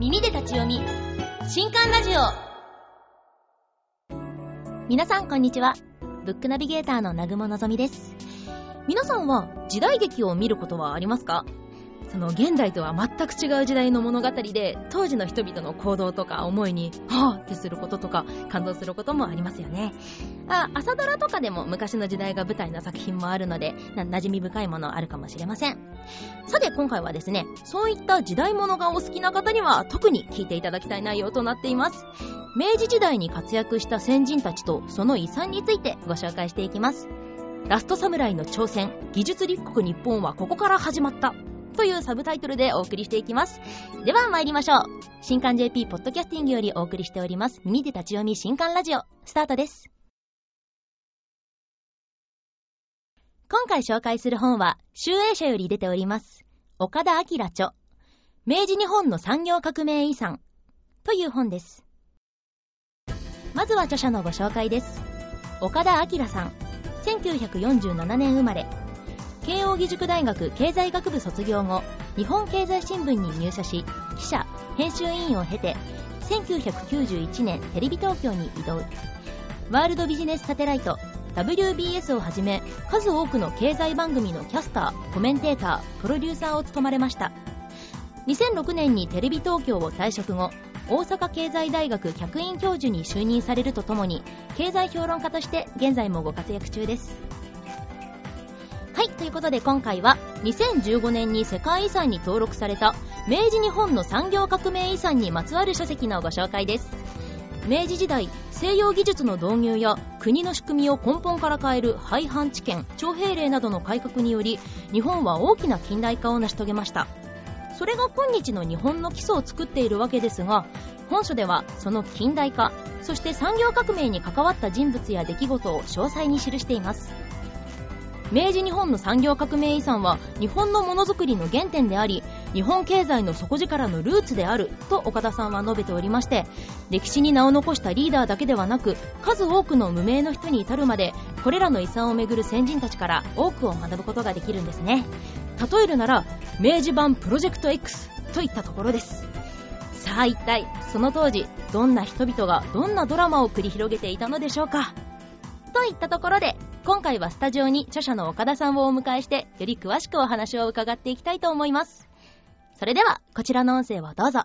耳で立ち読み。新刊ラジオ。皆さんこんにちは。ブックナビゲーターの南雲のぞみです。皆さんは時代劇を見ることはありますか？その現代とは全く違う時代の物語で当時の人々の行動とか思いにはぁってすることとか感動することもありますよね。あ朝ドラとかでも昔の時代が舞台の作品もあるのでな馴染み深いものあるかもしれません。さて今回はですねそういった時代物がお好きな方には特に聞いていただきたい内容となっています。明治時代に活躍した先人たちとその遺産についてご紹介していきます。ラストサムライの挑戦技術立国日本はここから始まった。というサブタイトルでお送りしていきます。では参りましょう。新刊 JP ポッドキャスティングよりお送りしております。耳で立ち読み新刊ラジオ、スタートです。今回紹介する本は、集英社より出ております。岡田明著、明治日本の産業革命遺産という本です。まずは著者のご紹介です。岡田明さん、1947年生まれ、慶應義塾大学経済学部卒業後日本経済新聞に入社し記者編集委員を経て1991年テレビ東京に移動。ワールドビジネスサテライト WBS をはじめ数多くの経済番組のキャスターコメンテータープロデューサーを務まれました。2006年にテレビ東京を退職後大阪経済大学客員教授に就任されるとともに経済評論家として現在もご活躍中です、ということで今回は2015年に世界遺産に登録された明治日本の産業革命遺産にまつわる書籍のご紹介です。明治時代、西洋技術の導入や国の仕組みを根本から変える廃藩置県、徴兵令などの改革により日本は大きな近代化を成し遂げました。それが今日の日本の基礎を作っているわけですが、本書ではその近代化、そして産業革命に関わった人物や出来事を詳細に記しています。明治日本の産業革命遺産は日本のものづくりの原点であり日本経済の底力のルーツであると岡田さんは述べておりまして歴史に名を残したリーダーだけではなく数多くの無名の人に至るまでこれらの遺産をめぐる先人たちから多くを学ぶことができるんですね。例えるなら明治版プロジェクト X といったところです。さあ一体その当時どんな人々がどんなドラマを繰り広げていたのでしょうか。といったところで今回はスタジオに著者の岡田さんをお迎えしてより詳しくお話を伺っていきたいと思いますそれではこちらの音声をどうぞ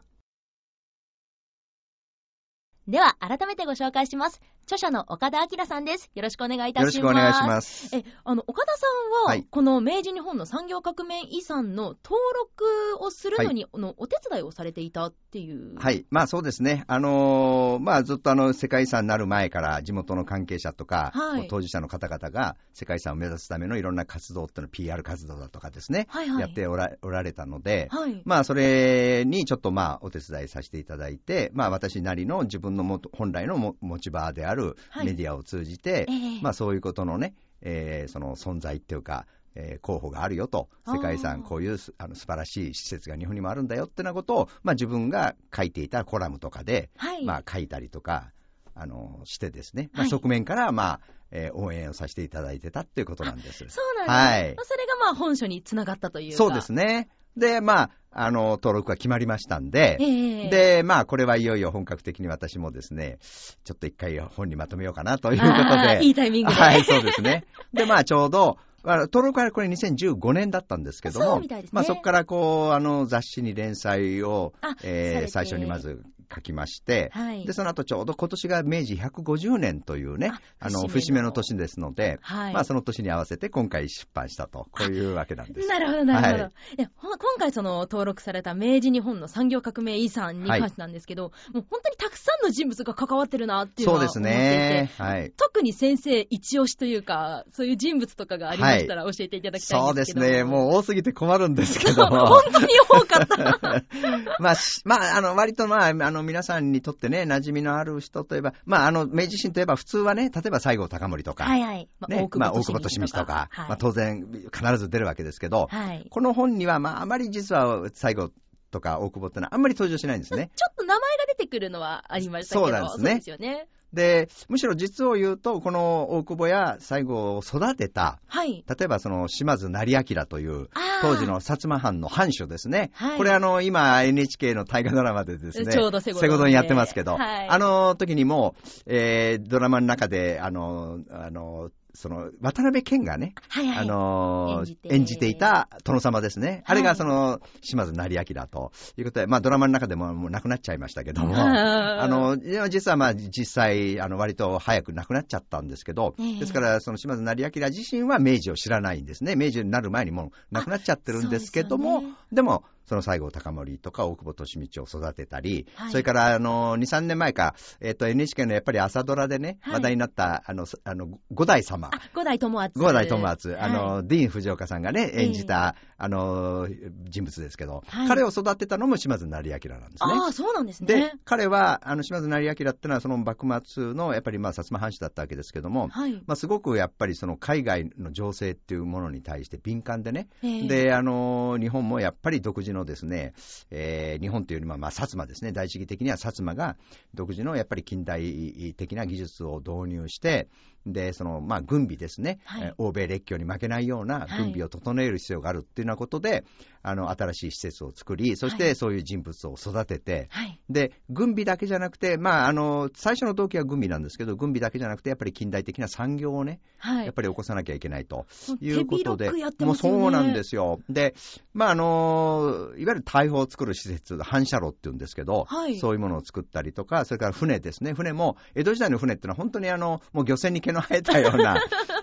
では、改めてご紹介します。著者の岡田明さんです。よろしくお願いいたします。よろしくお願いします。え、あの、岡田さんは、はい、この明治日本の産業革命遺産の登録をするのに、はい、のお手伝いをされていたっていう。はい。まあそうですね。あのー、まあずっとあの、世界遺産になる前から地元の関係者とか、はい、当事者の方々が世界遺産を目指すためのいろんな活動っていうの PR 活動だとかですね、はいはい、やっておらおられたので、はい、まあそれにちょっとまあお手伝いさせていただいて、まあ私なりの自分のも本来の持ち場であるメディアを通じて、はい、まあ、そういうことのね、えー、その存在っていうか、えー、候補があるよと、世界遺産、こういうあの素晴らしい施設が日本にもあるんだよってなことを、まあ、自分が書いていたコラムとかで、はい、まあ、書いたりとか、あのしてですね、まあ、側面から、まあえー、応援をさせていただいてたっていうことなんです。そうなんです、はい、それがまあ本書につながったというそうですね。で、まあ、あの、登録が決まりましたんで、えー、で、まあ、これはいよいよ本格的に私もですね、ちょっと一回本にまとめようかなということで。いいタイミングで。はい、そうですね。で、まあ、ちょうど、登録はこれ2015年だったんですけども、そ、ね、まあ、そこからこう、あの、雑誌に連載を、えー、最初にまず書きまして、はい、でその後ちょうど今年が明治150年というね、あの節目の年ですので、はい、まあ、その年に合わせて今回出版したと、こういうわけなんです。なるほど、なるほど。はい、今回その登録された明治日本の産業革命遺産に関してなんですけど、もう本当にたくさんの人物が関わってるなっていうのは思っていて、そうですね。はい、特に先生一押しというか、そういう人物とかがありましたら教えていただきたいんですけど、そうですね。もう多すぎて困るんですけども。本当に多かった。まあ、まあ、あの、割とまあ、あの、の皆さんにとってね、馴染みのある人といえば、まあ、あの、明治維新といえば普通はね、例えば西郷隆盛とか、はいはい。まあ、ね、大久保利通とか、はい、まあ、当然必ず出るわけですけど、はい、この本には、まあ、あまり実は西郷とか大久保ってのはあんまり登場しないんですね。ちょっと名前が出てくるのはありましたけど、そうなんですね。そうですよね。で、むしろ実を言うと、この大久保や西郷を育てた、はい、例えばその島津成明という、当時の薩摩藩の藩主ですね。はい、これあの、今 NHK の大河ドラマでですね、ちょうどセゴドンやってますけど、はい、あの時にも、えー、ドラマの中で、あの、あの、その、渡辺謙がね、はいはい、あのー、演じて。いた殿様ですね。あれがその、島津成明ということで、まあドラマの中でももう亡くなっちゃいましたけども、あの、実はまあ実際、あの、割と早く亡くなっちゃったんですけど、ですからその島津成明自身は明治を知らないんですね。明治になる前にもう亡くなっちゃってるんですけども、でね、でも、その西郷隆盛とか大久保利通を育てたり、はい、それからあの2、3年前か、えっ、ー、と NHK のやっぱり朝ドラでね、はい、話題になったあのあの五代様。五代友厚。五代友厚。あの、ディーン・藤岡さんがね、演じた、えー、あの人物ですけど、彼を育てたのも島津成明なんですね。ああ、そうなんですね。で、彼は、あの島津成明っていうのは、その幕末のやっぱりまあ薩摩藩主だったわけですけども、まあ、すごくやっぱりその海外の情勢っていうものに対して敏感でね、えー、で、あの日本もやっぱり独自ののですね、えー、日本というよりも、まあ、薩摩ですね、第一義的には薩摩が独自のやっぱり近代的な技術を導入して、で、その、まあ、軍備ですね、はい、欧米列強に負けないような軍備を整える必要があるっていうようなことで、はい、あの、新しい施設を作り、そしてそういう人物を育てて、はい、で、軍備だけじゃなくて、まあ、あの、最初の動機は軍備なんですけど、軍備だけじゃなくて、やっぱり近代的な産業をね、やっぱり起こさなきゃいけないということで、ね、もうそうなんですよ。で、まあ、あの、いわゆる大砲を作る施設、反射炉っていうんですけど、そういうものを作ったりとか、それから船ですね、船も、江戸時代の船っていうのは本当にあの、もう漁船に毛の生えたような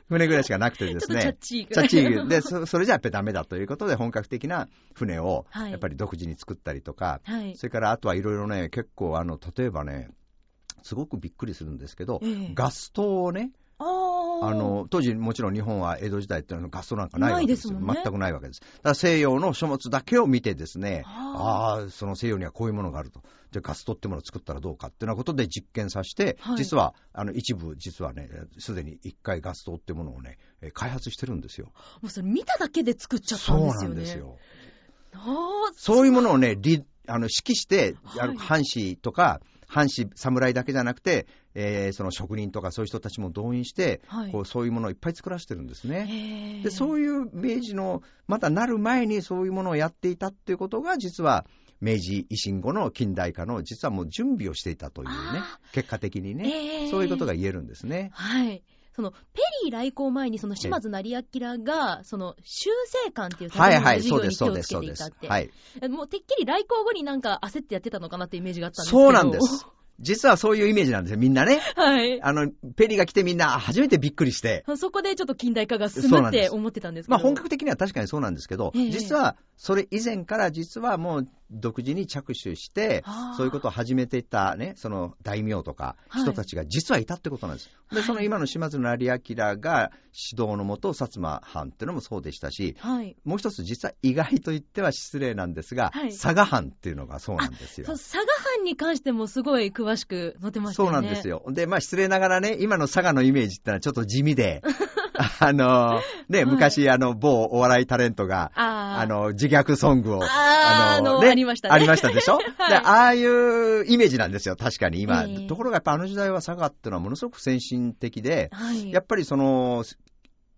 船ぐらいしかなくてですね。チャッチー。チャッチー。でそ、それじゃやっぱりダメだということで、本格的な船をやっぱり独自に作ったりとか、はい、それからあとはいろいろね、結構あの、例えばね、すごくびっくりするんですけど、ええ、ガス灯をね、あの当時、もちろん日本は江戸時代っていうのはガストなんかないわけですよ、ね、全くないわけです。だから西洋の書物だけを見て、ですねああ、その西洋にはこういうものがあると、じゃあガストってものを作ったらどうかっていうようなことで実験させて、はい、実はあの一部、実はね、すでに一回ガストっていうものをね、開発してるんですよ。もうそれ見ただけで作っちゃったんですよね。そうなんですよ。そういうものをね、あの指揮して、はい、藩士とか、藩士、侍だけじゃなくて、えー、その職人とかそういう人たちも動員して、はい、こうそういうものをいっぱい作らせてるんですね。でそういう明治の、またなる前にそういうものをやっていたっていうことが、実は明治維新後の近代化の、実はもう準備をしていたというね、結果的にね、そういうことが言えるんですね。はい。そのペリー来航前にその島津成明が、その修正館っていう建物の事業に気をつけていたって、はいはい、もうてっきり来航後になんか焦ってやってたのかなってイメージがあったんですけど。そうなんです。実はそういうイメージなんですよ、みんなね。はい。あの、ペリーが来てみんな初めてびっくりして。そこでちょっと近代化が進むって思ってたんですけど。まあ本格的には確かにそうなんですけど、えー、実はそれ以前から実はもう独自に着手して、そういうことを始めていったね、その大名とか人たちが実はいたってことなんです。はい、で、その今の島津成明が指導のもと、薩摩藩っていうのもそうでしたし、はい、もう一つ実は意外と言っては失礼なんですが、はい、佐賀藩っていうのがそうなんですよ。佐賀藩に関してもすごい詳しく載ってましたね。そうなんですよ。で、まあ失礼ながらね、今の佐賀のイメージってのはちょっと地味で、あの、ね、昔、あの、某お笑いタレントが、あの、自虐ソングを、あの、ね、ありましたね。ありましたでしょ、はい、で、ああいうイメージなんですよ、確かに。今。えー、ところがやっぱあの時代は佐賀っていうのはものすごく先進的で、はい、やっぱりその、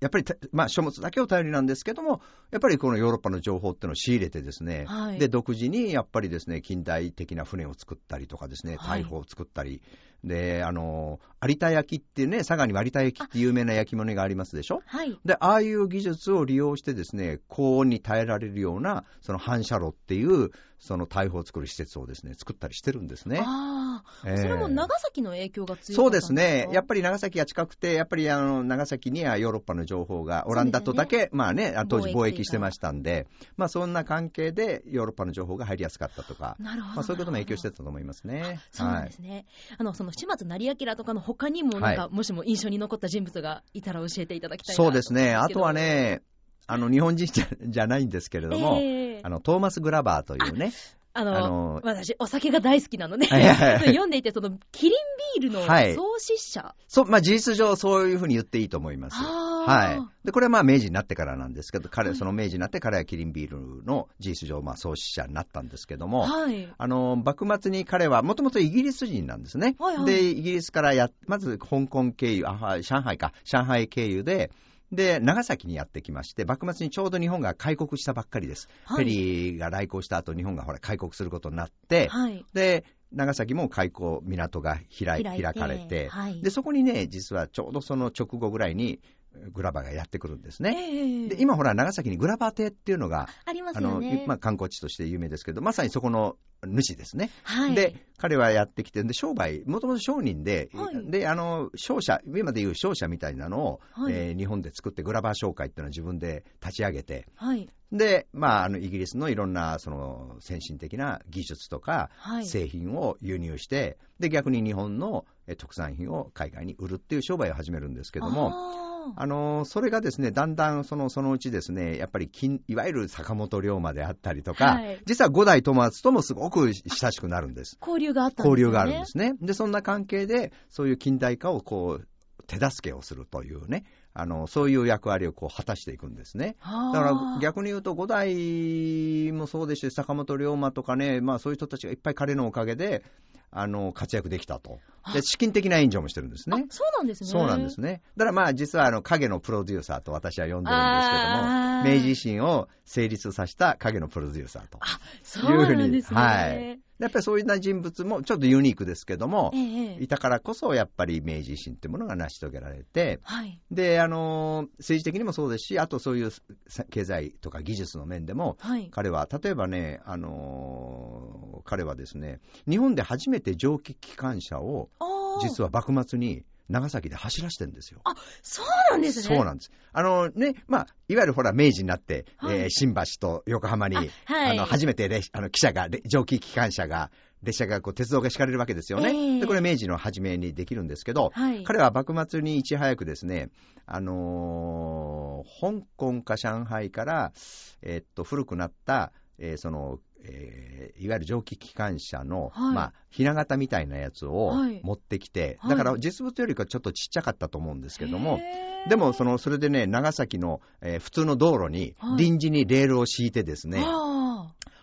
やっぱり、まあ、書物だけを頼りなんですけども、やっぱりこのヨーロッパの情報っていうのを仕入れてですね、はい、で、独自にやっぱりですね、近代的な船を作ったりとかですね、大砲を作ったり、はいで、あの、有田焼っていうね、佐賀に有田焼って有名な焼き物がありますでしょ？はい。で、ああいう技術を利用してですね、高温に耐えられるような、その反射炉っていう、その大砲を作る施設をですね、作ったりしてるんですね。ああ、えー、それも長崎の影響が強いそうですね。やっぱり長崎が近くて、やっぱりあの、長崎にはヨーロッパの情報が、オランダとだけ、ね、まあね、当時貿易してましたんで、まあそんな関係でヨーロッパの情報が入りやすかったとか、なるほど。まあそういうことも影響してたと思いますね。そうなんですね。はい、あの、その島津成明とかの他にも、なんか、はい、もしも印象に残った人物がいたら教えていただきたいそうですね。あとはね、あの、日本人じゃじゃないんですけれども、えー、あの、トーマス・グラバーというね、あの、あの私、お酒が大好きなので、読んでいて、その、キリンビールの創始者、はい、そう、まあ、事実上そういうふうに言っていいと思います。あはい。で、これはまあ明治になってからなんですけど、彼、その明治になって彼はキリンビールの事実上、まあ創始者になったんですけども、はい。あの、幕末に彼はもともとイギリス人なんですね。はいはい、で、イギリスからや、まず香港経由、あ、上海か、上海経由で、で、長崎にやってきまして、幕末にちょうど日本が開国したばっかりです。はい、リーが来航した後、日本がほら開国することになって、はい、で、長崎も開港、港が開開かれて、はい、で、そこにね、実はちょうどその直後ぐらいに、グラバーがやってくるんですね。えー、で今ほら、長崎にグラバー邸っていうのが、ありますよね。あのまあ、観光地として有名ですけど、まさにそこの主ですね。はい、で、彼はやってきて、で、商売、もともと商人で、はい、で、あの、商社、今でいう商社みたいなのを、はい、えー、日本で作って、グラバー商会っていうのを自分で立ち上げて、はい、で、まあ、あの、イギリスのいろんな、その、先進的な技術とか、製品を輸入して、で、逆に日本の特産品を海外に売るっていう商売を始めるんですけども、あのそれがですね、だんだんそのそのうちですね、やっぱりいわゆる坂本龍馬であったりとか、はい、実は五代友達ともすごく親しくなるんです。交流があったね。交流があるんですね。で、そんな関係で、そういう近代化をこう、手助けをするというね、あのそういう役割をこう果たしていくんですね。だから逆に言うと、五代もそうですし、坂本龍馬とかね、まあ、そういう人たちがいっぱい彼のおかげで、あの活躍できたと。で、資金的な援助もしてるんですね。そうなんですね。そうなんですね。だからまあ、実はあの影のプロデューサーと私は呼んでるんですけども、明治維新を成立させた影のプロデューサーと。あ、そうなんですね。はい。やっぱりそういう人物もちょっとユニークですけども、ええ、いたからこそ、やっぱり明治維新っていうものが成し遂げられて、はい、で、あの、政治的にもそうですし、あとそういう経済とか技術の面でも、はい、彼は、例えばね、あの、彼はですね、日本で初めて蒸気機関車を、実は幕末に長崎で走らせてるんですよ。あ、そうなんですね。そうなんです。あのね、まあ、いわゆるほら、明治になって、はい、えー、新橋と横浜に、あはい、あの、初めてあの、汽車が、蒸気機関車が、列車がこう鉄道が敷かれるわけですよね、えー、でこれ、明治の初めにできるんですけど、はい、彼は幕末にいち早くですね、あのー、香港か上海から、えー、っと古くなった、えー、そのえー、いわゆる蒸気機関車の、はい、まあ、ひな形みたいなやつを持ってきて、はい、だから実物よりかちょっとちっちゃかったと思うんですけども、でもその、それでね、長崎の、えー、普通の道路に、臨時にレールを敷いてですね、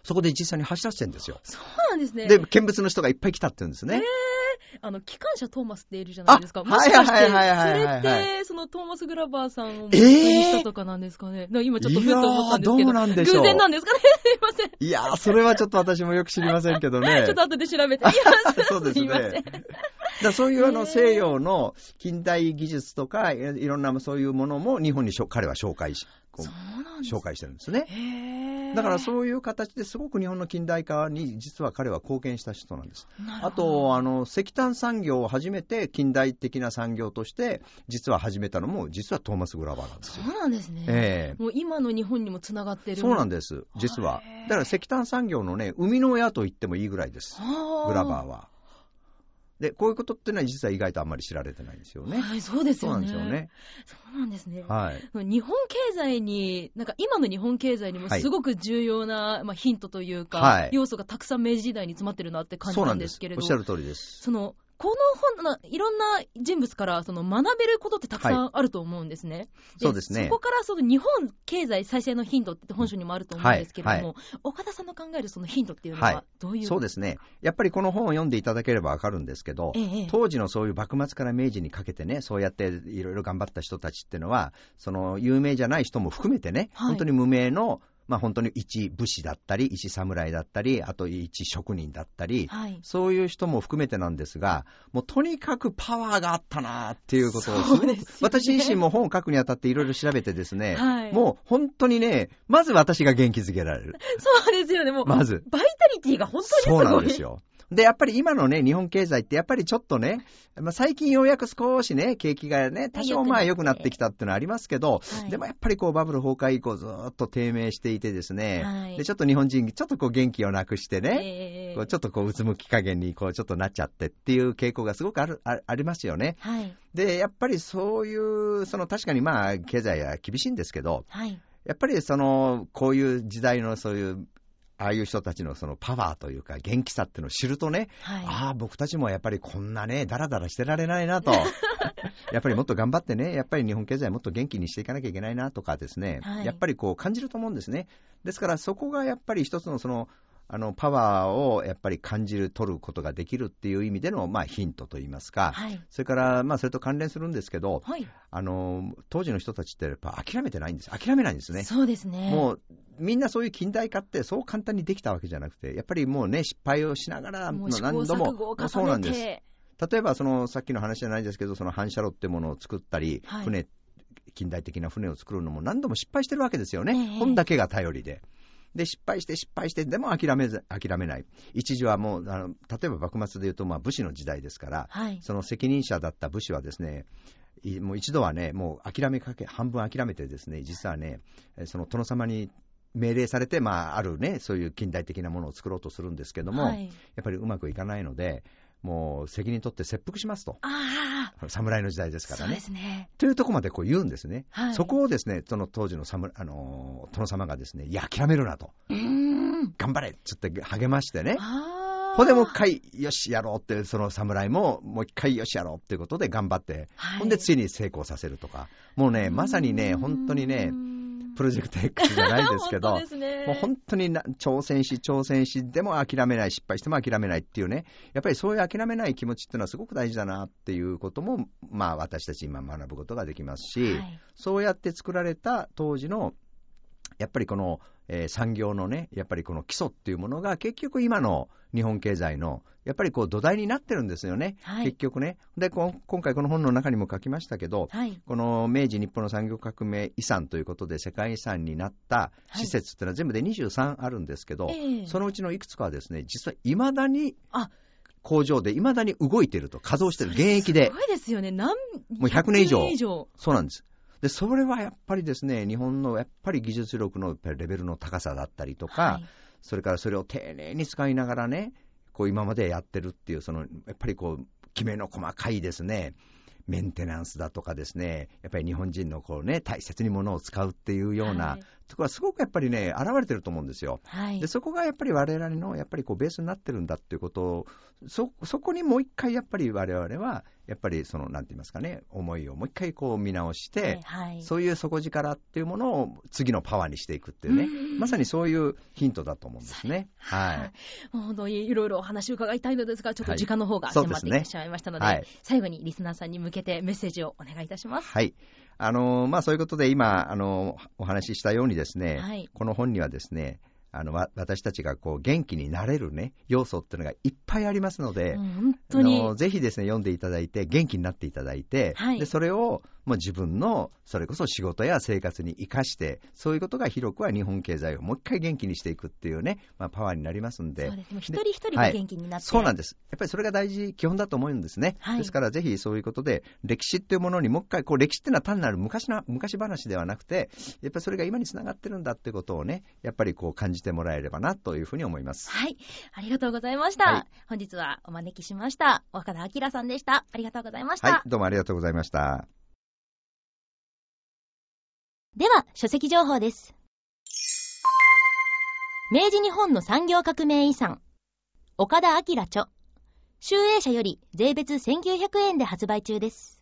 そこで実際に走らせてるんですよ。そうなんですね。で、見物の人がいっぱい来たって言うんですね。あの、機関車トーマスっているじゃないですか。もしかして、それって、そのトーマス・グラバーさんを元にしたとかなんですかね。えー、今ちょっとふっと思ったんですけど。どうなんでしょう。偶然なんですかね。すいません。いやー、それはちょっと私もよく知りませんけどね。ちょっと後で調べてみます。そうですね。だそういうあの西洋の近代技術とか、いろんなそういうものも日本に彼は紹介し、紹介してるんですね。だからそういう形ですごく日本の近代化に実は彼は貢献した人なんです。あとあの石炭産業を初めて近代的な産業として実は始めたのも実はトーマス・グラバーなんですよ。そうなんですね。えー、もう今の日本にもつながってる。そうなんです。実は。だから石炭産業のね生みの親と言ってもいいぐらいです。グラバーは。で、こういうことっていうのは実は意外とあんまり知られてないんですよね。はい、そうですよね。そうなんですよね。そうなんですね。はい。日本経済に、なんか今の日本経済にもすごく重要な、はい、まあ、ヒントというか、はい、要素がたくさん明治時代に詰まってるなって感じなんですけれどおっしゃる通りです。その、この本、いろんな人物からその学べることってたくさんあると思うんですね。はい、そうですね。そこからその日本経済再生のヒントって本書にもあると思うんですけれども、はいはい、岡田さんの考えるそのヒントっていうのはどういう、そうですね。やっぱりこの本を読んでいただければわかるんですけど、ええ、当時のそういう幕末から明治にかけてね、そうやっていろいろ頑張った人たちっていうのは、その有名じゃない人も含めてね、本当に無名のまあ、本当に一武士だったり、一侍だったり、あと一職人だったり、はい、そういう人も含めてなんですが、もうとにかくパワーがあったなっていうことを、ね、私自身も本を書くにあたっていろいろ調べてですね、はい、もう本当にね、まず私が元気づけられる。そうですよね、もう、まず。バイタリティが本当にすごい。そうなんですよ。で、やっぱり今のね、日本経済ってやっぱりちょっとね、まあ、最近ようやく少しね、景気がね、多少まあ良くなって。きたっていうのはありますけど、はい、でもやっぱりこうバブル崩壊以降ずっと低迷していてですね、はい、で、ちょっと日本人、ちょっとこう元気をなくしてね、えー、こうちょっとこううつむき加減にこうちょっとなっちゃってっていう傾向がすごくある、あありますよね。はい、で、やっぱりそういう、その確かにまあ経済は厳しいんですけど、はい、やっぱりその、こういう時代のそういうああいう人たちのそのパワーというか元気さっていうのを知るとね、はい、ああ、僕たちもやっぱりこんなね、だらだらしてられないなと、やっぱりもっと頑張ってね、やっぱり日本経済もっと元気にしていかなきゃいけないなとかですね、はい、やっぱりこう感じると思うんですね。ですからそこがやっぱり一つのその、あのパワーをやっぱり感じる、取ることができるっていう意味での、まあ、ヒントといいますか、はい、それから、まあ、それと関連するんですけど、はい、あの当時の人たちってやっぱ諦めてないんです、諦めないんですね。そうですね。もうみんなそういう近代化ってそう簡単にできたわけじゃなくて、やっぱりもうね、失敗をしながら、何度も、そうなんです。例えばそのさっきの話じゃないですけど、その反射炉ってものを作ったり、はい、船、近代的な船を作るのも何度も失敗してるわけですよね、えー、本だけが頼りで。で、失敗して失敗して、でも諦めず、諦めない。一時はもう、あの例えば幕末でいうと、まあ、武士の時代ですから、はい、その責任者だった武士はですね、もう一度はね、もう諦めかけ、半分諦めてですね、実はね、その殿様に命令されて、まあ、あるね、そういう近代的なものを作ろうとするんですけども、はい、やっぱりうまくいかないので、もう責任取って切腹しますと。侍の時代ですからね。ねというところまでこう言うんですね。はい、そこをですね、その当時の侍あの殿様がですね、いや、諦めるなと。頑張れっつって励ましてね。ほんでもう一回、よし、やろうって、その侍ももう一回よし、やろうっていうことで頑張って、はい、ほんでついに成功させるとか、もうね、まさにね、本当にね、プロジェクト X じゃないですけど、ね、もう本当に挑戦し、挑戦し、でも諦めない、失敗しても諦めないっていうね、やっぱりそういう諦めない気持ちっていうのはすごく大事だなっていうことも、まあ、私たち今学ぶことができますし、はい、そうやって作られた当時の、やっぱりこの、えー、産業のね、やっぱりこの基礎っていうものが結局今の日本経済のやっぱりこう土台になってるんですよね、はい、結局ね。で今回この本の中にも書きましたけど、はい、この明治日本の産業革命遺産ということで世界遺産になった施設っていうのは全部で23あるんですけど、はい、そのうちのいくつかはですね、実はいまだに工場でいまだに動いてると、稼働してる、現役で。すごいですよね、何もう100年以上。以上そうなんです。で、それはやっぱりですね、日本のやっぱり技術力のレベルの高さだったりとか、はい、それからそれを丁寧に使いながらね、こう今までやってるっていう、そのやっぱりこう、きめの細かいですね、メンテナンスだとかですね、やっぱり日本人のこうね、大切にものを使うっていうような、はい、ところはすごくやっぱりね、現れてると思うんですよ。はい、でそこがやっぱり我々のやっぱりこうベースになってるんだっていうことを、そそこにもう一回やっぱり我々はやっぱりその、なんて言いますかね、思いをもう一回こう見直して、はい、そういう底力っていうものを次のパワーにしていくっていうね、うまさにそういうヒントだと思うんですね。はい。もう本当にいろいろお話を伺いたいのですが、ちょっと時間の方が迫ってきてしまいましたので、はいでね、最後にリスナーさんに向けてメッセージをお願いいたします。はい。あのまあ、そういうことで今、あのお話ししたようにですね、はい、この本にはですね、あの私たちがこう元気になれる、ね、要素っていうのがいっぱいありますので、本当に。ぜひですね読んでいただいて、元気になっていただいて、はい、でそれをもう自分のそれこそ仕事や生活に生かして、そういうことが広くは日本経済をもう一回元気にしていくっていうね、まあ、パワーになりますんで、そうです一人一人が元気になって、はい、そうなんです、やっぱりそれが大事、基本だと思うんですね、はい、ですからぜひそういうことで、歴史っていうものにもう一回、こう歴史っていうのは単なる昔な昔話ではなくて、やっぱりそれが今につながってるんだってことをね、やっぱりこう感じてもらえればなというふうに思います。はい、ありがとうございました。はい、本日はお招きしました、岡田明さんでした。ありがとうございました。はい、どうもありがとうございました。では、書籍情報です。明治日本の産業革命遺産、岡田明著、集英社より税別1900円で発売中です。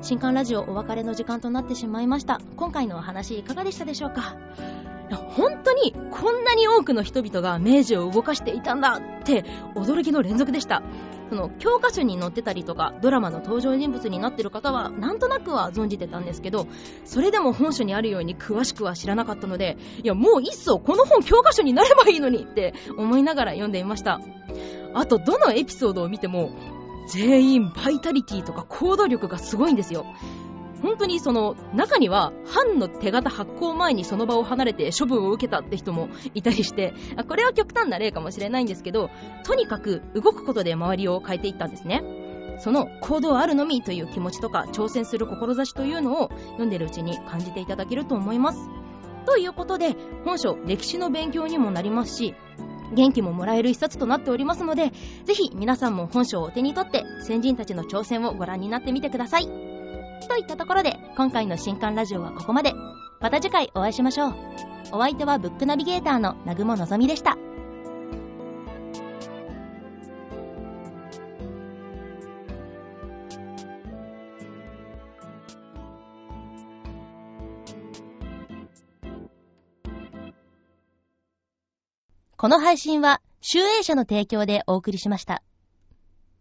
新刊ラジオお別れの時間となってしまいました。今回のお話いかがでしたでしょうか？本当にこんなに多くの人々が明治を動かしていたんだって驚きの連続でした。その教科書に載ってたりとかドラマの登場人物になってる方はなんとなくは存じてたんですけどそれでも本書にあるように詳しくは知らなかったのでいやもういっそこの本教科書になればいいのにって思いながら読んでいましたあとどのエピソードを見ても全員バイタリティとか行動力がすごいんですよ本当にその中には藩の手形発行前にその場を離れて処分を受けたって人もいたりしてこれは極端な例かもしれないんですけどとにかく動くことで周りを変えていったんですね。その行動あるのみという気持ちとか挑戦する志というのを読んでるうちに感じていただけると思います。ということで本書歴史の勉強にもなりますし元気ももらえる一冊となっておりますのでぜひ皆さんも本書をお手に取って先人たちの挑戦をご覧になってみてください。といったところで、今回の新刊ラジオはここまで。また次回お会いしましょう。お相手はブックナビゲーターの南雲のぞみでした。この配信は、集英社の提供でお送りしました。